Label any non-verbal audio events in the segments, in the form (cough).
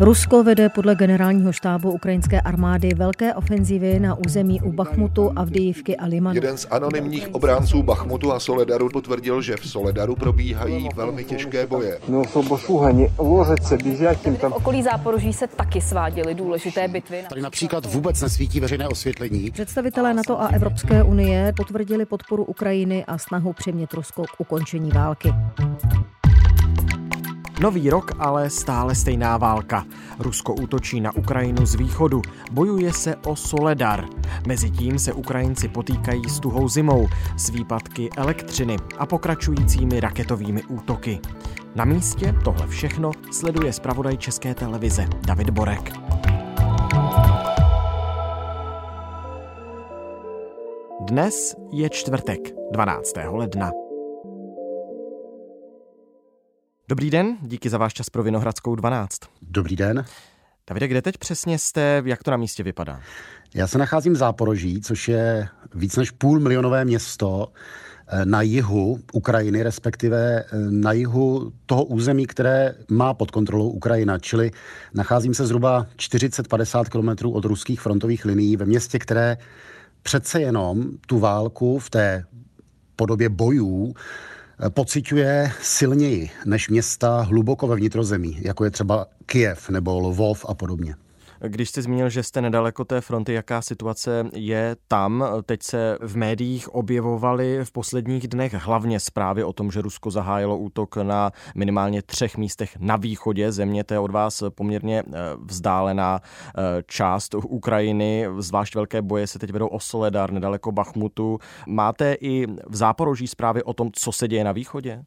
Rusko vede podle generálního štábu ukrajinské armády velké ofenzivy na území u Bachmutu, Avdijivky a Limanu. Jeden z anonymních obránců Bachmutu a Soledaru potvrdil, že v Soledaru probíhají velmi těžké boje. No, sobošuhani, ložece, se, tam. Okolí Záporoží se taky sváděly důležité bitvy. Tady například vůbec nesvítí veřejné osvětlení. Představitelé NATO a Evropské unie potvrdili podporu Ukrajiny a snahu přimět Rusko k ukončení války. Nový rok, ale stále stejná válka. Rusko útočí na Ukrajinu z východu, bojuje se o Soledar. Mezitím se Ukrajinci potýkají s tuhou zimou, s výpadky elektřiny a pokračujícími raketovými útoky. Na místě tohle všechno sleduje zpravodaj České televize David Borek. Dnes je čtvrtek, 12. ledna. Dobrý den, díky za váš čas pro Vinohradskou 12. Dobrý den. Davide, kde teď přesně jste, jak to na místě vypadá? Já se nacházím v Záporoží, což je víc než půl milionové město eh, na jihu Ukrajiny, respektive eh, na jihu toho území, které má pod kontrolou Ukrajina. Čili nacházím se zhruba 40-50 kilometrů od ruských frontových linií ve městě, které přece jenom tu válku v té podobě bojů pociťuje silněji než města hluboko ve vnitrozemí, jako je třeba Kiev nebo Lvov a podobně. Když jste zmínil, že jste nedaleko té fronty, jaká situace je tam? Teď se v médiích objevovaly v posledních dnech hlavně zprávy o tom, že Rusko zahájilo útok na minimálně třech místech na východě země. To je od vás poměrně eh, vzdálená eh, část Ukrajiny. Zvlášť velké boje se teď vedou o Soledar, nedaleko Bachmutu. Máte i v Záporoží zprávy o tom, co se děje na východě?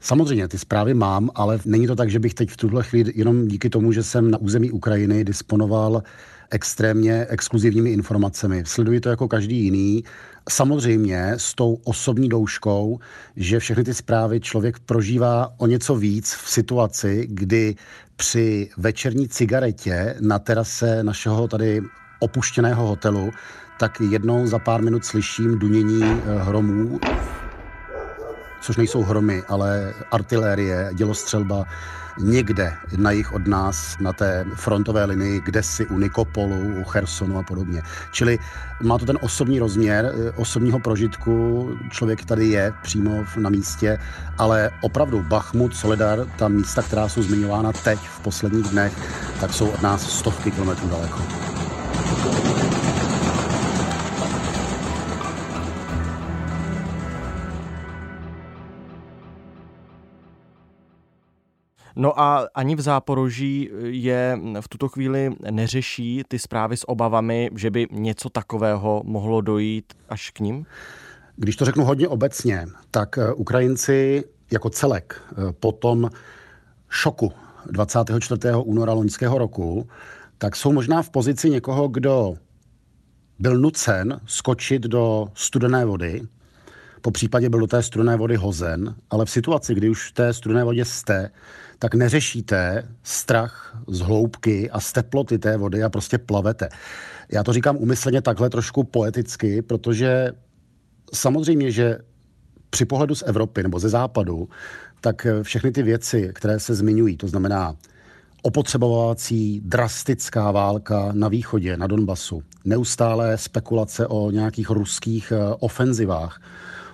Samozřejmě, ty zprávy mám, ale není to tak, že bych teď v tuhle chvíli jenom díky tomu, že jsem na území Ukrajiny disponoval extrémně exkluzivními informacemi. Sleduji to jako každý jiný. Samozřejmě s tou osobní douškou, že všechny ty zprávy člověk prožívá o něco víc v situaci, kdy při večerní cigaretě na terase našeho tady opuštěného hotelu, tak jednou za pár minut slyším dunění eh, hromů což nejsou hromy, ale artilérie, dělostřelba někde na jich od nás, na té frontové linii, kde si u Nikopolu, u Chersonu a podobně. Čili má to ten osobní rozměr eh, osobního prožitku, člověk tady je přímo na místě, ale opravdu Bachmut, Soledar, ta místa, která jsou zmiňována teď v posledních dnech, tak jsou od nás stovky kilometrů daleko. No a ani v Záporoží je v tuto chvíli neřeší ty zprávy s obavami, že by něco takového mohlo dojít až k ním? Když to řeknu hodně obecně, tak eh, Ukrajinci jako celek eh, po tom šoku 24. února loňského roku, tak jsou možná v pozici někoho, kdo byl nucen skočit do studené vody, po případě byl do té studené vody hozen, ale v situaci, kdy už v té studené vodě jste, tak neřešíte strach z hloubky a z teploty té vody a prostě plavete. Já to říkám umyslně takhle trošku poeticky, protože samozřejmě, že při pohledu z Evropy nebo ze západu, tak všechny ty věci, které se zmiňují, to znamená opotřebovací drastická válka na východě, na Donbasu, neustálé spekulace o nějakých ruských eh, ofenzivách,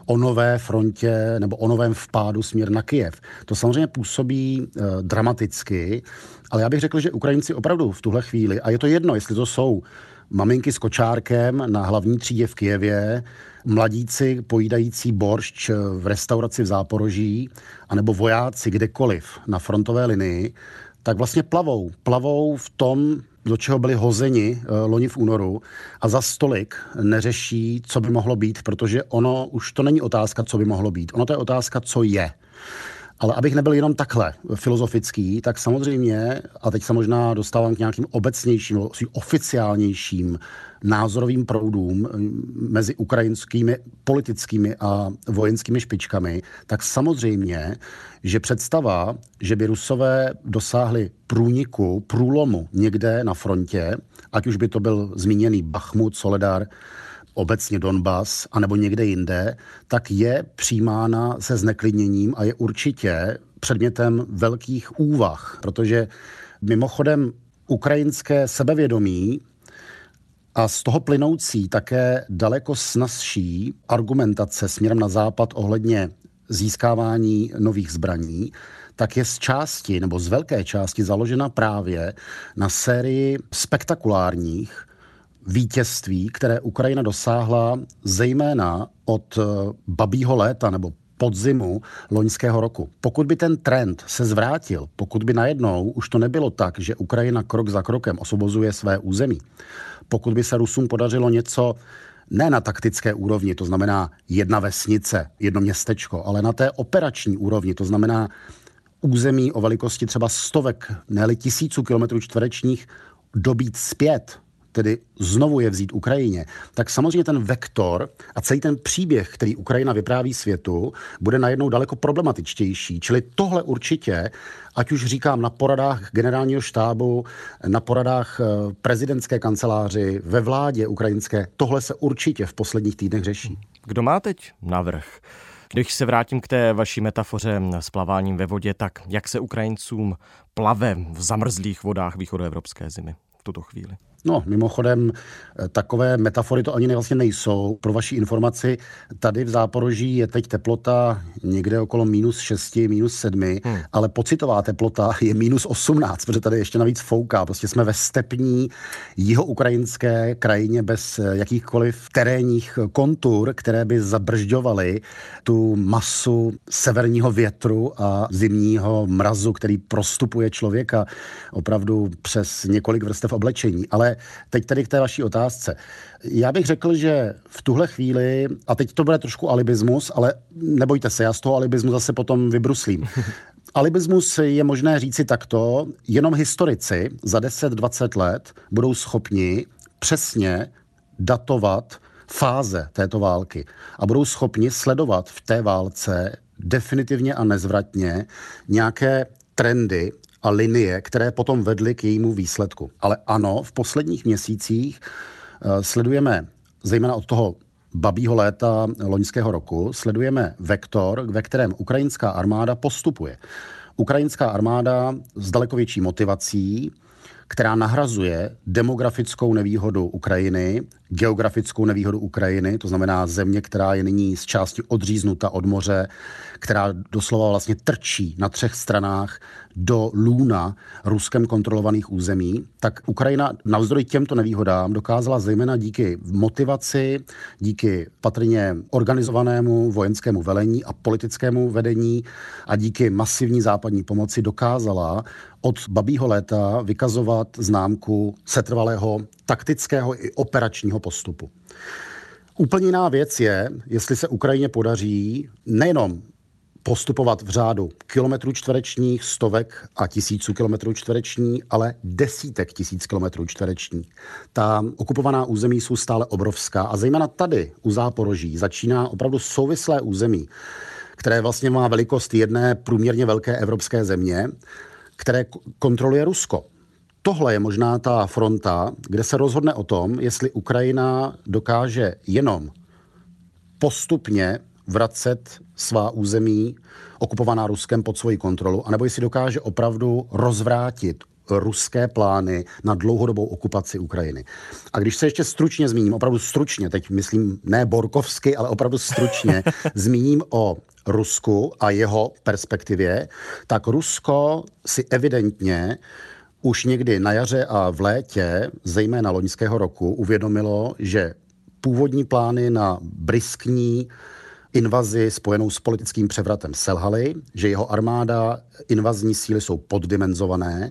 o nové frontě nebo o novém vpádu směr na Kijev. To samozřejmě působí e, dramaticky, ale já bych řekl, že Ukrajinci opravdu v tuhle chvíli, a je to jedno, jestli to jsou maminky s kočárkem na hlavní třídě v Kijevě, mladíci pojídající boršč v restauraci v Záporoží, anebo vojáci kdekoliv na frontové linii, tak vlastně plavou. Plavou v tom, do čeho byli hozeni uh, loni v únoru a za stolik neřeší, co by mohlo být, protože ono už to není otázka, co by mohlo být. Ono to je otázka, co je. Ale abych nebyl jenom takhle filozofický, tak samozřejmě, a teď se možná dostávám k nějakým obecnějším, oficiálnějším názorovým proudům eh, mezi ukrajinskými politickými a vojenskými špičkami, tak samozřejmě, že představa, že by Rusové dosáhli průniku, průlomu někde na frontě, ať už by to byl zmíněný Bachmut, Soledar, obecně Donbas, anebo někde jinde, tak je přijímána se zneklidněním a je určitě předmětem velkých úvah, protože mimochodem ukrajinské sebevědomí a z toho plynoucí také daleko snazší argumentace směrem na západ ohledně získávání nových zbraní, tak je z části nebo z velké části založena právě na sérii spektakulárních vítězství, které Ukrajina dosáhla zejména od babího léta nebo podzimu loňského roku. Pokud by ten trend se zvrátil, pokud by najednou už to nebylo tak, že Ukrajina krok za krokem osvobozuje své území, pokud by se Rusům podařilo něco ne na taktické úrovni, to znamená jedna vesnice, jedno městečko, ale na té operační úrovni, to znamená území o velikosti třeba stovek, ne tisíců kilometrů čtverečních, dobít zpět, tedy znovu je vzít Ukrajině, tak samozřejmě ten vektor a celý ten příběh, který Ukrajina vypráví světu, bude najednou daleko problematičtější. Čili tohle určitě, ať už říkám na poradách generálního štábu, na poradách eh, prezidentské kanceláři, ve vládě ukrajinské, tohle se určitě v posledních týdnech řeší. Kdo má teď navrh? Když se vrátím k té vaší metafoře s plaváním ve vodě, tak jak se Ukrajincům plave v zamrzlých vodách východoevropské zimy v tuto chvíli? No, mimochodem, eh, takové metafory to ani vlastně nejsou. Pro vaši informaci, tady v Záporoží je teď teplota někde okolo minus 6, minus 7, hmm. ale pocitová teplota je minus 18, protože tady ještě navíc fouká. Prostě jsme ve stepní jiho-ukrajinské krajině bez eh, jakýchkoliv terénních kontur, které by zabržďovaly tu masu severního větru a zimního mrazu, který prostupuje člověka opravdu přes několik vrstev oblečení. Ale teď tady k té vaší otázce. Já bych řekl, že v tuhle chvíli, a teď to bude trošku alibismus, ale nebojte se, já z toho alibismu zase potom vybruslím. (laughs) Alibismus je možné říci takto, jenom historici za 10-20 let budou schopni přesně datovat fáze této války a budou schopni sledovat v té válce definitivně a nezvratně nějaké trendy a linie, které potom vedly k jejímu výsledku. Ale ano, v posledních měsících uh, sledujeme zejména od toho babího léta loňského roku, sledujeme vektor, ve kterém ukrajinská armáda postupuje. Ukrajinská armáda s daleko větší motivací, která nahrazuje demografickou nevýhodu Ukrajiny, geografickou nevýhodu Ukrajiny, to znamená země, která je nyní z části odříznuta od moře, která doslova vlastně trčí na třech stranách do lůna ruskem kontrolovaných území, tak Ukrajina navzdory těmto nevýhodám dokázala zejména díky motivaci, díky patrně organizovanému vojenskému velení a politickému vedení a díky masivní západní pomoci dokázala od babího léta vykazovat známku setrvalého taktického i operačního postupu. Úplně jiná věc je, jestli se Ukrajině podaří nejenom postupovat v řádu kilometrů čtverečních, stovek a tisíců kilometrů čtvereční, ale desítek tisíc kilometrů čtverečních. Ta okupovaná území jsou stále obrovská a zejména tady u Záporoží začíná opravdu souvislé území, které vlastně má velikost jedné průměrně velké evropské země, které kontroluje Rusko. Tohle je možná ta fronta, kde se rozhodne o tom, jestli Ukrajina dokáže jenom postupně vracet svá území okupovaná Ruskem pod svoji kontrolu, anebo jestli dokáže opravdu rozvrátit ruské plány na dlouhodobou okupaci Ukrajiny. A když se ještě stručně zmíním, opravdu stručně, teď myslím ne borkovsky, ale opravdu stručně, (laughs) zmíním o Rusku a jeho perspektivě, tak Rusko si evidentně už někdy na jaře a v létě, zejména loňského roku, uvědomilo, že původní plány na briskní invazi spojenou s politickým převratem selhaly, že jeho armáda, invazní síly jsou poddimenzované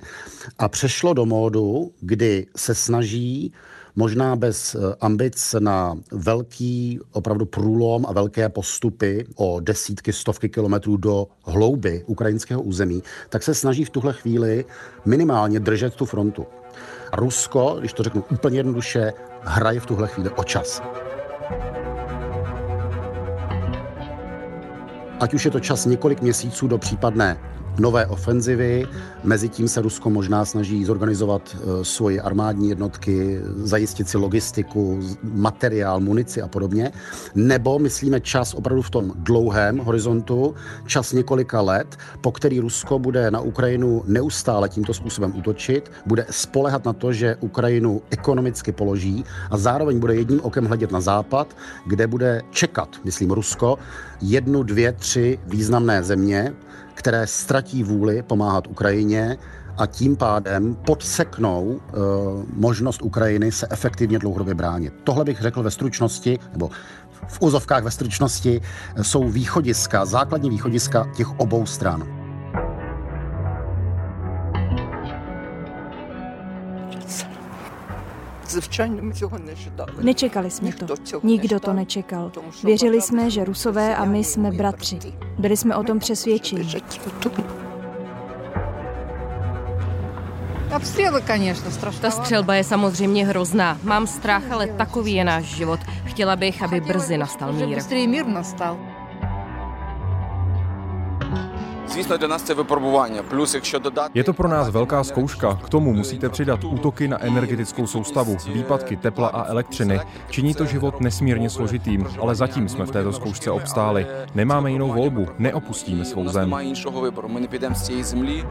a přešlo do módu, kdy se snaží možná bez eh, ambic na velký opravdu průlom a velké postupy o desítky, stovky kilometrů do hlouby ukrajinského území, tak se snaží v tuhle chvíli minimálně držet tu frontu. Rusko, když to řeknu úplně jednoduše, hraje v tuhle chvíli o čas. Ať už je to čas několik měsíců do případné nové ofenzivy. Mezitím se Rusko možná snaží zorganizovat eh, svoje armádní jednotky, zajistit si logistiku, materiál, munici a podobně. Nebo myslíme čas opravdu v tom dlouhém horizontu, čas několika let, po který Rusko bude na Ukrajinu neustále tímto způsobem útočit, bude spolehat na to, že Ukrajinu ekonomicky položí a zároveň bude jedním okem hledět na západ, kde bude čekat, myslím Rusko, jednu, dvě, tři významné země, které ztratí vůli pomáhat Ukrajině a tím pádem podseknou uh, možnost Ukrajiny se efektivně dlouhodobě bránit. Tohle bych řekl ve stručnosti, nebo v úzovkách ve stručnosti, jsou východiska, základní východiska těch obou stran. Nečekali jsme to. Nikdo to nečekal. Věřili jsme, že Rusové a my jsme bratři. Byli jsme o tom přesvědčeni. Ta střelba je samozřejmě hrozná. Mám strach, ale takový je náš život. Chtěla bych, aby brzy nastal mír. Звісно, для нас це випробування. Плюс, якщо додати Je to pro nás velká zkouška. K tomu musíte přidat útoky na energetickou soustavu, výpadky tepla a elektřiny. Činí to život nesmírně složitým, ale zatím jsme v této zkoušce obstáli. Nemáme jinou volbu, neopustíme svou zem. немає іншого вибору. Ми не підемо з цієї землі.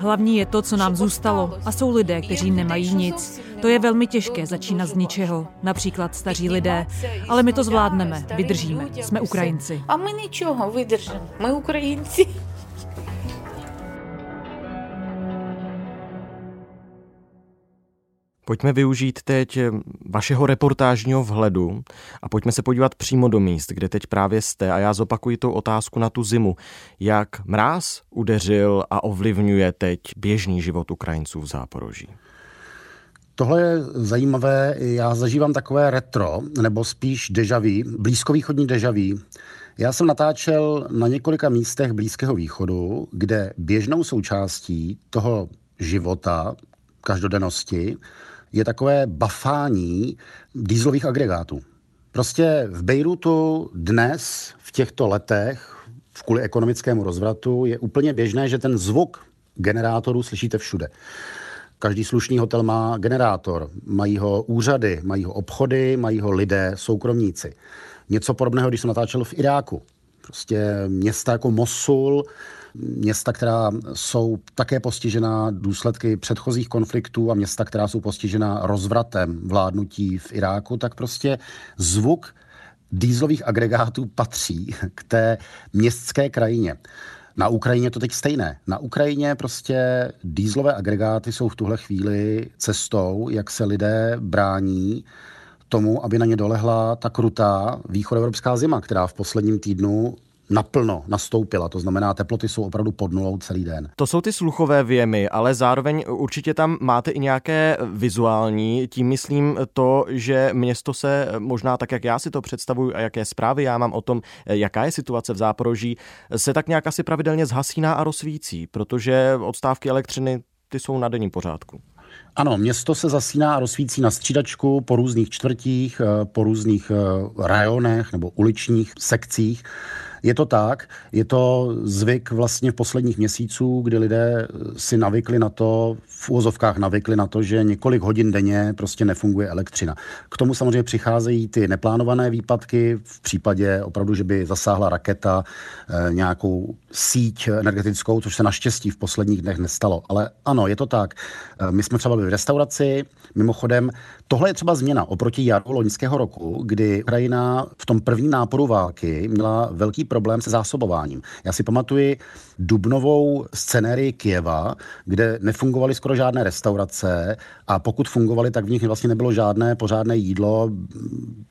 Hlavní je to, co nám zůstalo. A jsou lidé, kteří nemají nic. To je velmi těžké začínat z ničeho, například staří lidé. Ale my to zvládneme, vydržíme. Jsme Ukrajinci. A my ničeho vydržíme. My Ukrajinci. Pojďme využít teď vašeho reportážního vhledu a pojďme se podívat přímo do míst, kde teď právě jste. A já zopakuji tu otázku na tu zimu. Jak mráz udeřil a ovlivňuje teď běžný život Ukrajinců v Záporoží? Tohle je zajímavé, já zažívám takové retro, nebo spíš dejaví, blízkovýchodní dejaví. Já jsem natáčel na několika místech Blízkého východu, kde běžnou součástí toho života, každodennosti, je takové bafání dýzlových agregátů. Prostě v Bejrutu dnes, v těchto letech, v kvůli ekonomickému rozvratu, je úplně běžné, že ten zvuk generátorů slyšíte všude. Každý slušný hotel má generátor, mají ho úřady, mají ho obchody, mají ho lidé, soukromníci. Něco podobného, když jsem natáčel v Iráku. Prostě města jako Mosul, města, která jsou také postižena důsledky předchozích konfliktů a města, která jsou postižena rozvratem vládnutí v Iráku, tak prostě zvuk dýzlových agregátů patří k té městské krajině. Na Ukrajině to teď stejné. Na Ukrajině prostě dýzlové agregáty jsou v tuhle chvíli cestou, jak se lidé brání tomu, aby na ně dolehla ta krutá východoevropská zima, která v posledním týdnu naplno nastoupila. To znamená, teploty jsou opravdu pod nulou celý den. To jsou ty sluchové věmy, ale zároveň určitě tam máte i nějaké vizuální. Tím myslím to, že město se možná tak, jak já si to představuji a jaké zprávy já mám o tom, jaká je situace v Záporoží, se tak nějak asi pravidelně zhasíná a rozsvící, protože odstávky elektřiny ty jsou na denním pořádku. Ano, město se zasíná a rozsvící na střídačku po různých čtvrtích, po různých rajonech nebo uličních sekcích. Je to tak, je to zvyk vlastně v posledních měsíců, kdy lidé si navykli na to, v úvozovkách navykli na to, že několik hodin denně prostě nefunguje elektřina. K tomu samozřejmě přicházejí ty neplánované výpadky v případě opravdu, že by zasáhla raketa nějakou síť energetickou, což se naštěstí v posledních dnech nestalo. Ale ano, je to tak. My jsme třeba v restauraci, mimochodem, tohle je třeba změna oproti jaru loňského roku, kdy Ukrajina v tom prvním náporu války měla velký problém se zásobováním. Já si pamatuji dubnovou scenérii Kieva, kde nefungovaly skoro žádné restaurace a pokud fungovaly, tak v nich vlastně nebylo žádné pořádné jídlo,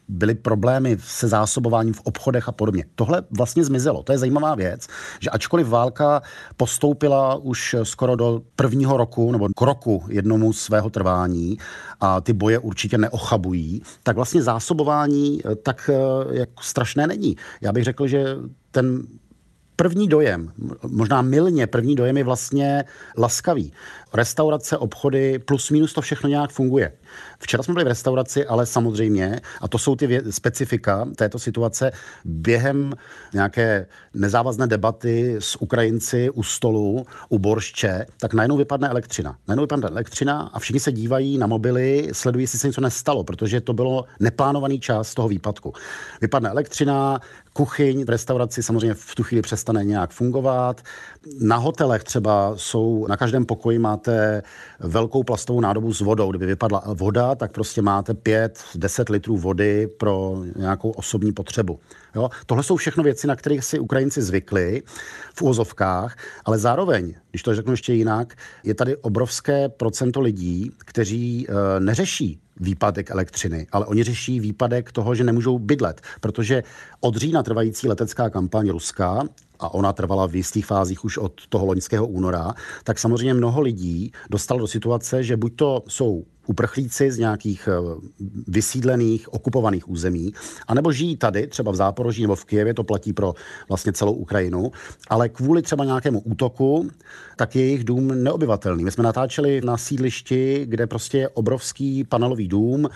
byly problémy se zásobováním v obchodech a podobně. Tohle vlastně zmizelo. To je zajímavá věc, že ačkoliv válka postoupila už skoro do prvního roku nebo k roku jednomu svého trvání a ty boje určitě neochabují, tak vlastně zásobování tak jako strašné není. Já bych řekl, že ten první dojem, možná milně první dojem je vlastně laskavý. Restaurace, obchody, plus minus to všechno nějak funguje. Včera jsme byli v restauraci, ale samozřejmě, a to jsou ty vě- specifika této situace, během nějaké nezávazné debaty s Ukrajinci u stolu, u boršče, tak najednou vypadne elektřina. Najednou vypadne elektřina a všichni se dívají na mobily, sledují, jestli se něco nestalo, protože to bylo neplánovaný čas toho výpadku. Vypadne elektřina, kuchyň v restauraci samozřejmě v tu chvíli přestane nějak fungovat. Na hotelech třeba jsou, na každém pokoji máte velkou plastovou nádobu s vodou. Kdyby vypadla voda, tak prostě máte 5-10 litrů vody pro nějakou osobní potřebu. Jo? Tohle jsou všechno věci, na kterých si Ukrajinci zvykli v úvozovkách, ale zároveň, když to řeknu ještě jinak, je tady obrovské procento lidí, kteří e, neřeší výpadek elektřiny, ale oni řeší výpadek toho, že nemůžou bydlet, protože od října trvající letecká kampaň Ruska a ona trvala v jistých fázích už od toho loňského února, tak samozřejmě mnoho lidí dostalo do situace, že buď to jsou uprchlíci z nějakých eh, vysídlených, okupovaných území, anebo žijí tady, třeba v Záporoží nebo v Kijevě, to platí pro vlastně celou Ukrajinu, ale kvůli třeba nějakému útoku, tak je jejich dům neobyvatelný. My jsme natáčeli na sídlišti, kde prostě je obrovský panelový dům,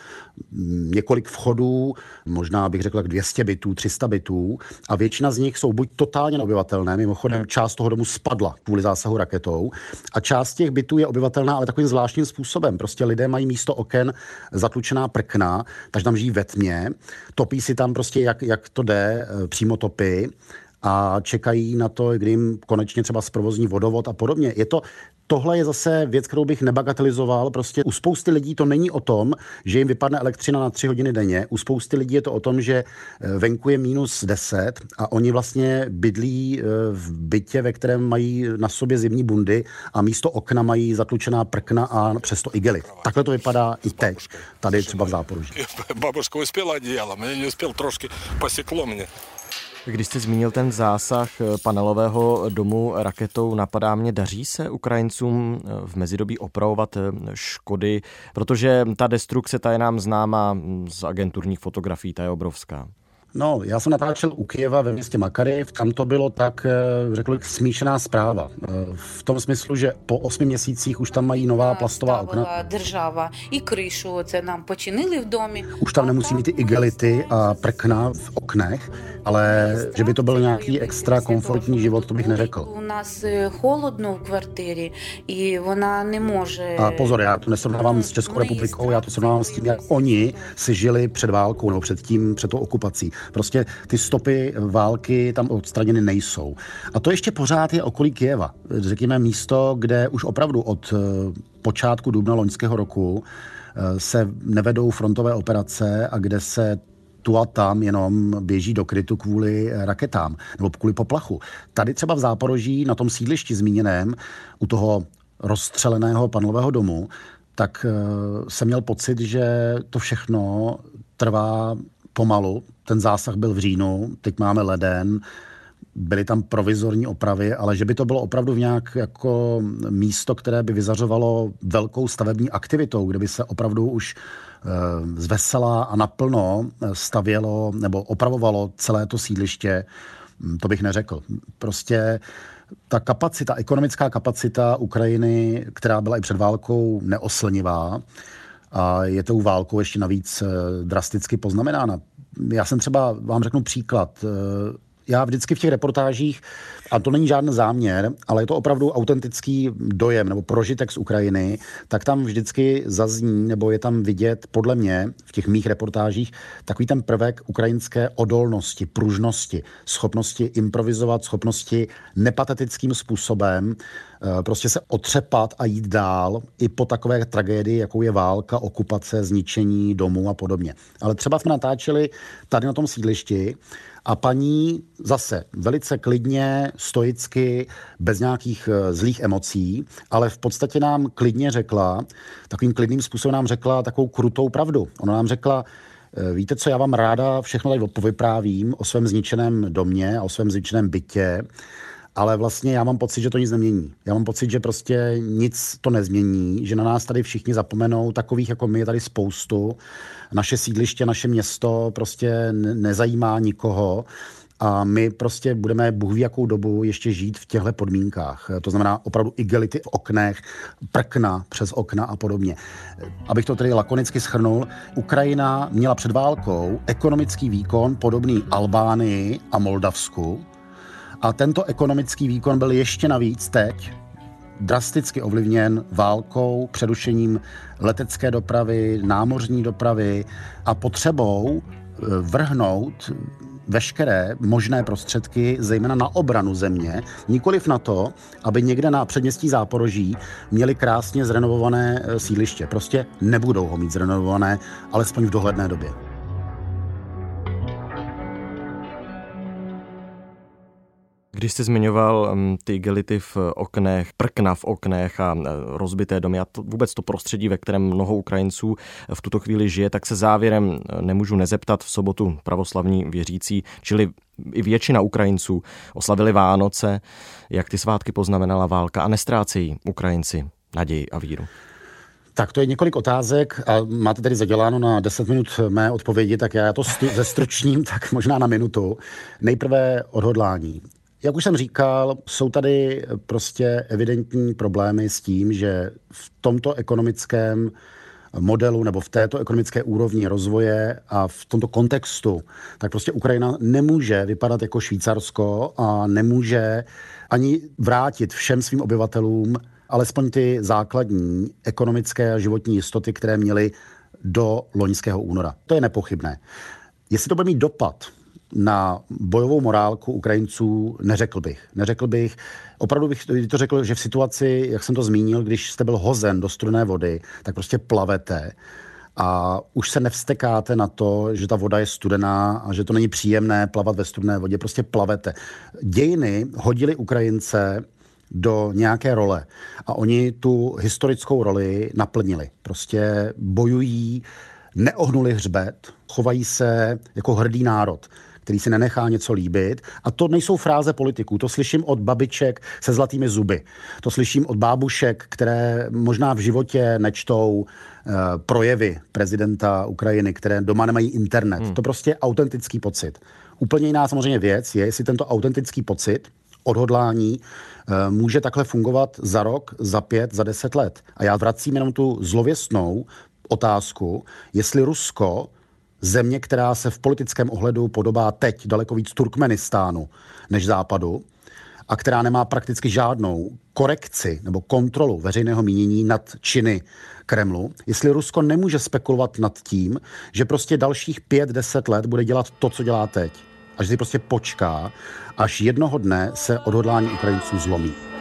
několik vchodů, možná bych řekl 200 bytů, 300 bytů a většina z nich jsou buď totálně neobyvatelné, mimochodem část toho domu spadla kvůli zásahu raketou a část těch bytů je obyvatelná, ale takovým zvláštním způsobem. Prostě lidé mají místo oken zatlučená prkna, takže tam žijí ve tmě, topí si tam prostě, jak, jak to jde, eh, přímo topy a čekají na to, kdy jim konečně třeba zprovozní vodovod a podobně. Je to, Tohle je zase věc, kterou bych nebagatelizoval. Prostě u spousty lidí to není o tom, že jim vypadne elektřina na tři hodiny denně. U spousty lidí je to o tom, že eh, venku je minus 10 a oni vlastně bydlí eh, v bytě, ve kterém mají na sobě zimní bundy a místo okna mají zatlučená prkna a přesto igely. Takhle to vypadá i teď, tady třeba v Záporoží. Babuška uspěla dělat, mě neuspěl trošku, pasiklo mě. Když jste zmínil ten zásah panelového domu raketou, napadá mě, daří se Ukrajincům v mezidobí opravovat škody, protože ta destrukce, ta je nám známa z agenturních fotografií, ta je obrovská. No, já jsem natáčel u Kijeva ve městě Makariv, tam to bylo tak, eh, řekl bych, smíšená zpráva. Eh, v tom smyslu, že po osmi měsících už tam mají nová plastová okna. Država i kryšu, це nám počinili v domě. Už tam nemusí mít ty igelity a prkna v oknech, ale že by to byl nějaký extra komfortní život, to bych neřekl. U nás холодно v kvartíře i ona nemůže... A pozor, já to nesrovnávám s Českou republikou, já to srovnávám s tím, jak oni si žili před válkou nebo před tím, před tou okupací. Prostě ty stopy války tam odstraněny nejsou. A to ještě pořád je okolí Kieva. Řekněme místo, kde už opravdu od počátku dubna loňského roku se nevedou frontové operace a kde se tu a tam jenom běží do krytu kvůli raketám nebo kvůli poplachu. Tady třeba v Záporoží, na tom sídlišti zmíněném, u toho rozstřeleného panelového domu, tak jsem měl pocit, že to všechno trvá pomalu. Ten zásah byl v říjnu, teď máme leden, byly tam provizorní opravy, ale že by to bylo opravdu v nějak jako místo, které by vyzařovalo velkou stavební aktivitou, kde by se opravdu už zvesela a naplno stavělo nebo opravovalo celé to sídliště, to bych neřekl. Prostě ta kapacita, ekonomická kapacita Ukrajiny, která byla i před válkou neoslnivá, a je tou válkou ještě navíc drasticky poznamenána. Já jsem třeba, vám řeknu příklad, já vždycky v těch reportážích, a to není žádný záměr, ale je to opravdu autentický dojem nebo prožitek z Ukrajiny, tak tam vždycky zazní, nebo je tam vidět, podle mě, v těch mých reportážích, takový ten prvek ukrajinské odolnosti, pružnosti, schopnosti improvizovat, schopnosti nepatetickým způsobem prostě se otřepat a jít dál i po takové tragédii, jakou je válka, okupace, zničení domů a podobně. Ale třeba jsme natáčeli tady na tom sídlišti a paní zase velice klidně, stoicky, bez nějakých zlých emocí, ale v podstatě nám klidně řekla, takovým klidným způsobem nám řekla takovou krutou pravdu. Ona nám řekla, víte co, já vám ráda všechno tady povyprávím o svém zničeném domě a o svém zničeném bytě, ale vlastně já mám pocit, že to nic nemění. Já mám pocit, že prostě nic to nezmění, že na nás tady všichni zapomenou, takových jako my je tady spoustu. Naše sídliště, naše město prostě nezajímá nikoho a my prostě budeme Bůh ví jakou dobu ještě žít v těchto podmínkách. To znamená opravdu igelity v oknech, prkna přes okna a podobně. Abych to tedy lakonicky schrnul, Ukrajina měla před válkou ekonomický výkon podobný Albánii a Moldavsku a tento ekonomický výkon byl ještě navíc teď drasticky ovlivněn válkou, přerušením letecké dopravy, námořní dopravy a potřebou eh, vrhnout veškeré možné prostředky, zejména na obranu země, nikoliv na to, aby někde na předměstí Záporoží měli krásně zrenovované eh, sídliště. Prostě nebudou ho mít zrenovované, alespoň v dohledné době. Když jste zmiňoval um, ty igelity v oknech, prkna v oknech a uh, rozbité domy a to, vůbec to prostředí, ve kterém mnoho Ukrajinců v tuto chvíli žije, tak se závěrem uh, nemůžu nezeptat v sobotu pravoslavní věřící, čili i většina Ukrajinců oslavili Vánoce, jak ty svátky poznamenala válka a nestrácejí Ukrajinci naději a víru. Tak to je několik otázek a máte tady zaděláno na 10 minut mé odpovědi, tak já to zestručním (laughs) tak možná na minutu. Nejprve odhodlání. Jak už jsem říkal, jsou tady prostě evidentní problémy s tím, že v tomto ekonomickém modelu nebo v této ekonomické úrovni rozvoje a v tomto kontextu, tak prostě Ukrajina nemůže vypadat jako Švýcarsko a nemůže ani vrátit všem svým obyvatelům alespoň ty základní ekonomické a životní jistoty, které měly do loňského února. To je nepochybné. Jestli to bude mít dopad na bojovou morálku Ukrajinců neřekl bych. Neřekl bych, opravdu bych to řekl, že v situaci, jak jsem to zmínil, když jste byl hozen do studené vody, tak prostě plavete a už se nevstekáte na to, že ta voda je studená a že to není příjemné plavat ve studené vodě, prostě plavete. Dějiny hodili Ukrajince do nějaké role a oni tu historickou roli naplnili. Prostě bojují, neohnuli hřbet, chovají se jako hrdý národ který si nenechá něco líbit. A to nejsou fráze politiků, to slyším od babiček se zlatými zuby. To slyším od bábušek, které možná v životě nečtou uh, projevy prezidenta Ukrajiny, které doma nemají internet. Hmm. To prostě je autentický pocit. Úplně jiná samozřejmě věc je, jestli tento autentický pocit, odhodlání, uh, může takhle fungovat za rok, za pět, za deset let. A já vracím jenom tu zlověstnou otázku, jestli Rusko země, která se v politickém ohledu podobá teď daleko víc Turkmenistánu než Západu a která nemá prakticky žádnou korekci nebo kontrolu veřejného mínění nad činy Kremlu, jestli Rusko nemůže spekulovat nad tím, že prostě dalších pět, deset let bude dělat to, co dělá teď. A že si prostě počká, až jednoho dne se odhodlání Ukrajinců zlomí.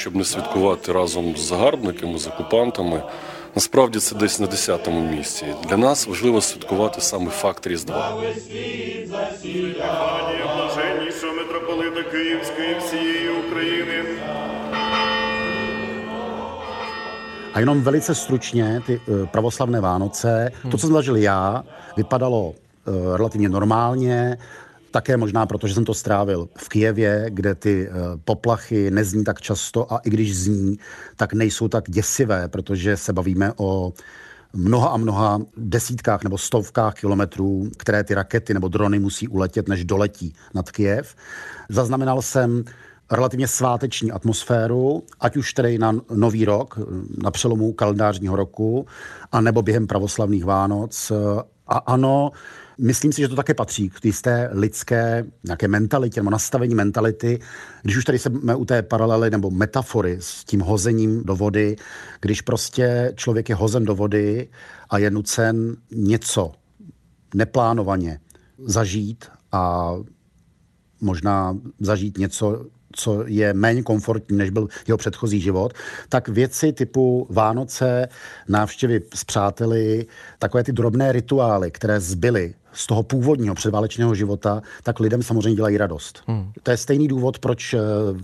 Щоб не святкувати разом з загарбниками, з окупантами. Насправді це десь на 10-му місці. Для нас важливо святкувати саме факт Різдва. Блаженнішого митрополита Київської всієї України. A jenom velice stručně ty uh, pravoslavné Vánoce, hmm. to, co jsem zažil já, vypadalo uh, relativně normálně. Také možná proto, že jsem to strávil v Kijevě, kde ty eh, poplachy nezní tak často a i když zní, tak nejsou tak děsivé, protože se bavíme o mnoha a mnoha desítkách nebo stovkách kilometrů, které ty rakety nebo drony musí uletět, než doletí nad Kijev. Zaznamenal jsem relativně sváteční atmosféru, ať už tedy na Nový rok, na přelomu kalendářního roku, anebo během pravoslavných Vánoc. A ano, Myslím si, že to také patří k té lidské nějaké mentalitě nebo nastavení mentality. Když už tady jsme u té paralely nebo metafory s tím hozením do vody, když prostě člověk je hozen do vody a je nucen něco neplánovaně zažít a možná zažít něco, co je méně komfortní, než byl jeho předchozí život, tak věci typu Vánoce, návštěvy s přáteli, takové ty drobné rituály, které zbyly z toho původního předválečného života, tak lidem samozřejmě dělají radost. Hmm. To je stejný důvod, proč eh,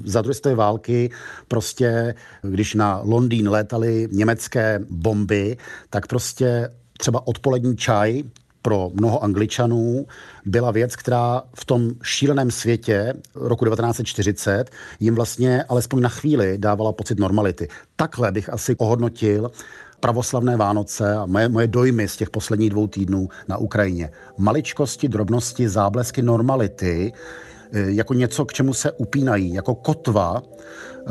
za druhé světové války prostě, když na Londýn létaly německé bomby, tak prostě třeba odpolední čaj pro mnoho Angličanů byla věc, která v tom šíleném světě roku 1940 jim vlastně alespoň na chvíli dávala pocit normality. Takhle bych asi ohodnotil pravoslavné Vánoce a moje, moje dojmy z těch posledních dvou týdnů na Ukrajině. Maličkosti, drobnosti, záblesky normality, e, jako něco, k čemu se upínají, jako kotva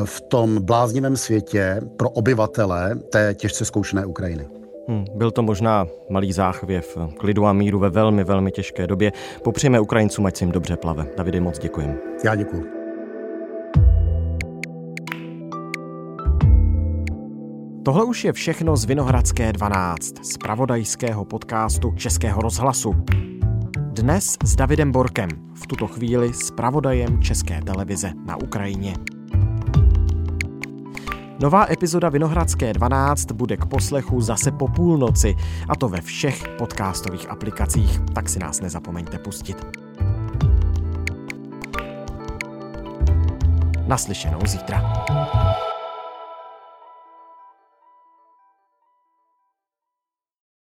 v tom bláznivém světě pro obyvatele té těžce zkoušené Ukrajiny. Hmm, byl to možná malý záchvěv klidu a míru ve velmi, velmi těžké době. Popřejeme Ukrajincům, ať se jim dobře plave. Davide, moc děkuji. Já děkuji. Tohle už je všechno z Vinohradské 12, z pravodajského podcastu Českého rozhlasu. Dnes s Davidem Borkem, v tuto chvíli s pravodajem České televize na Ukrajině. Nová epizoda Vinohradské 12 bude k poslechu zase po půlnoci, a to ve všech podcastových aplikacích, tak si nás nezapomeňte pustit. Naslyšenou zítra.